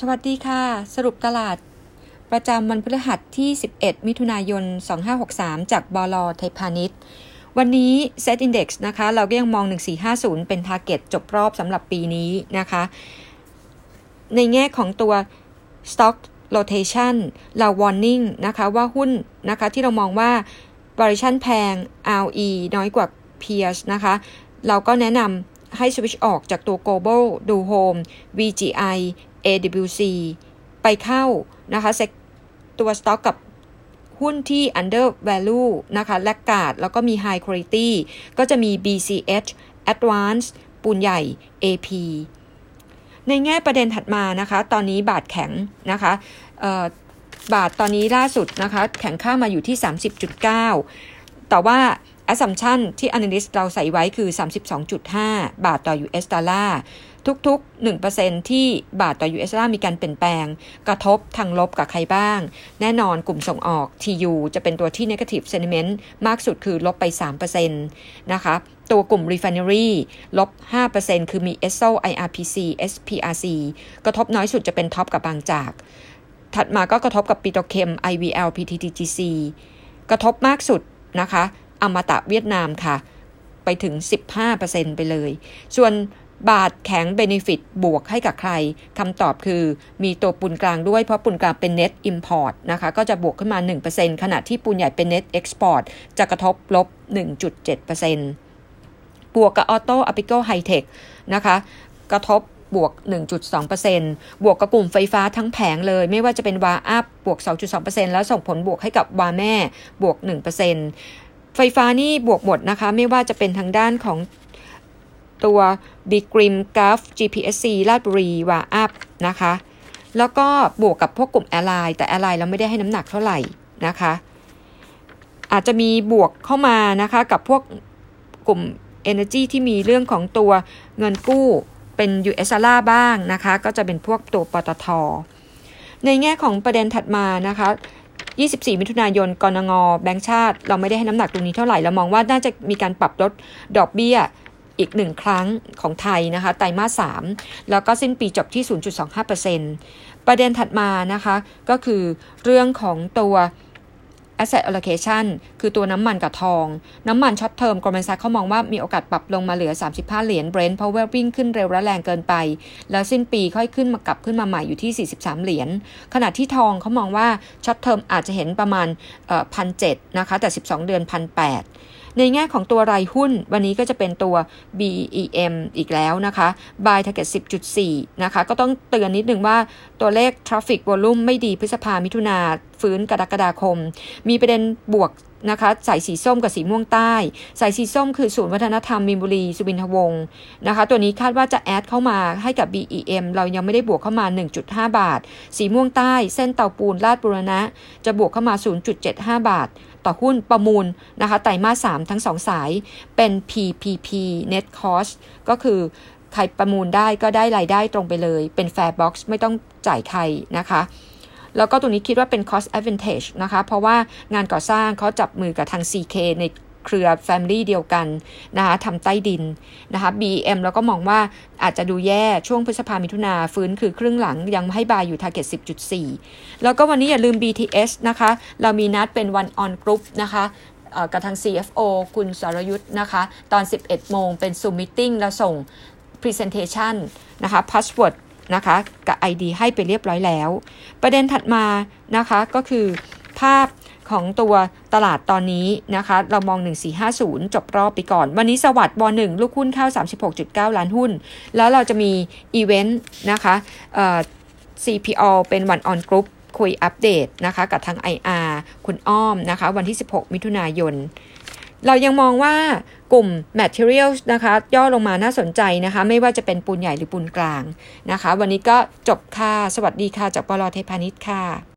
สวัสดีค่ะ สรุปตลาดประจำวันพฤหัสที่ 11 มิถุนายน 2563 จากบลไทยพาณิชย์ วันนี้ Set Index นะคะ เราก็ยังมอง 1450 เป็น Target จบรอบสำหรับปีนี้นะคะ ในแง่ของตัว Stock Rotation เรา Warning นะคะว่าหุ้นนะคะที่เรามองว่า Valuation แพง RE น้อยกว่า Peers นะคะ เราก็แนะนำให้ switch ออกจากตัว Global ดู Home VGI AWC ไปเข้านะคะตัวสต็อกกับหุ้นที่ under value นะคะแลกกาดแล้วก็มี high quality ก็จะมี BCH Advance ปูนใหญ่ AP ในแง่ประเด็นถัดมานะคะ ตอนนี้บาทแข็งนะคะบาทตอนนี้ล่าสุดนะคะ แข็งค่ามาอยู่ที่ 30.9 แต่ว่า assumption ที่ analyst เราใส่ไว้คือ 32.5 บาทต่อ US ดอลลาร์ ทุกๆ 1%ที่บาทต่อ US ดอลลาร์มีการเปลี่ยนแปลง กระทบทางลบกับใครบ้าง แน่นอนกลุ่มส่งออก TU จะเป็นตัวที่ negative sentiment มากสุดคือลบไป 3%นะคะตัวกลุ่ม refinery ลบ 5%คือมี ESO IRPC SPRC กระทบน้อยสุดจะเป็นท็อปกับบางจาก ถัดมาก็กระทบกับปิโตเคม IVL PTTGC กระทบมากสุดนะคะอมตะเวียดนามค่ะ ไปถึง 15%ไปเลย ส่วน บาทแข็ง benefit บวกให้กับใครคำตอบคือมีตัวปูนกลางด้วยเพราะปูนกลางเป็น net import นะคะก็จะบวกขึ้นมา 1%ขณะที่ปูนใหญ่เป็น net export จะกระทบลบ 1.7%บวกกับ auto อาปิโกไฮเทคนะคะกระทบบวก 1.2%บวกกับกลุ่มไฟฟ้าทั้งแผงเลย ไม่ว่าจะเป็น WHAUP บวก 2.2%แล้วส่งผลบวกให้กับ WHA แม่บวก 1%ไฟฟ้านี่บวกหมดนะคะ ไม่ว่าจะเป็นทางด้านของ ตัว B.Grimm GULF GPSC ราชบุรี WHAUP นะคะ แล้วก็บวกกับพวกกลุ่ม airline แต่ airline เราไม่ได้ให้น้ำหนักเท่าไหร่นะคะ อาจจะมีบวกเข้ามานะคะกับพวกกลุ่ม Energy ที่มีเรื่องของตัวเงินกู้เป็น US ดอลาบ้างนะคะ ก็จะเป็นพวกตัวปตท ในแง่ของประเด็นถัดมานะคะ 24 มิถุนายนกนง. แบงก์ชาติ เราไม่ได้ให้น้ำหนักตรงนี้เท่าไหร่ เรามองว่าน่าจะมีการปรับลดดอกเบี้ย อีกหนึ่งครั้งของไทยนะคะไตรมาส 3 แล้วก็สิ้นปีจบที่ 0.25%ประเด็นถัดมานะคะก็คือเรื่องของตัว asset allocation คือตัวน้ำมันกับทอง น้ำมันช็อตเทอมกรม a ร s เขามองว่ามีโอกาสปรับลงมาเหลือ 35 เหรียญเบรนท์เพราะว่าวิ่งขึ้นเร็วและแรงเกินไป แล้วสิ้นปีค่อยขึ้นมากลับขึ้นมาใหม่อยู่ที่ 43 เหรียญขณะที่ทองเขามองว่าช็อตเทอมอาจจะเห็นประมาณพันเนะคะแต่ 12 เดือนพันแในแง่ของตัวรายหุ้น วันนี้ก็จะเป็นตัว BEM อีกแล้วนะคะ Buy Target 10.4 นะคะ ก็ต้องเตือนนิดนึงว่าตัวเลข Traffic Volume ไม่ดีพฤษภามิถุนาฟื้นกรกฎาคม มีประเด็นบวกนะคะสายสีส้มกับสีม่วงใต้ สายสีส้มคือศูนย์วัฒนธรรมมินบุรี สุวินทวงศ์นะคะ ตัวนี้คาดว่าจะแอดเข้ามาให้กับ BEM เรายังไม่ได้บวกเข้ามา 1.5 บาท สีม่วงใต้ เส้นเตาปูนลาดบุรณะ จะบวกเข้ามา 0.75 บาท ต่อหุ้นประมูลนะคะไตรมาส 3 ทั้ง 2 สายเป็น PPP Net Cost ก็คือใครประมูลได้ก็ได้รายได้ตรงไปเลย เป็น Fair Box ไม่ต้องจ่ายใครนะคะแล้วก็ตรงนี้คิดว่าเป็น cost advantage นะคะ เพราะว่างานก่อสร้างเขาจับมือกับทาง CK ใน เครือ Family เดียวกันนะคะทำใต้ดินนะคะ BM แล้วก็มองว่าอาจจะดูแย่ช่วงพฤษภามิถุนาฟื้นคือครึ่งหลังยังให้บายอยู่ target 10.4 แล้วก็วันนี้อย่าลืม BTS นะคะ เรามีนัดเป็น one on group นะคะกับทาง CFO คุณสรยุทธ์นะคะ ตอน 11 โมงเป็น Zoom meeting แล้วส่ง presentation นะคะ password นะคะ กับ ID ให้ไปเรียบร้อยแล้ว ประเด็นถัดมานะคะก็คือภาพ ของตัวตลาดตอนนี้นะคะ เรามอง 1450 จบรอบไปก่อน วันนี้สวัสดิ์ W1 ลูกหุ้นเข้า 36.9 ล้านหุ้น แล้วเราจะมีอีเวนต์นะคะ CPO เป็นวันออนกรุ๊ปคุยอัปเดตนะคะ กับทาง IR คุณอ้อมนะคะ วันที่ 16 มิถุนายน เรายังมองว่ากลุ่ม materials นะคะ ย่อลงมาน่าสนใจนะคะ ไม่ว่าจะเป็นปูนใหญ่หรือปูนกลางนะคะ วันนี้ก็จบค่ะ สวัสดีค่ะจากปลอเทพานิชค่ะ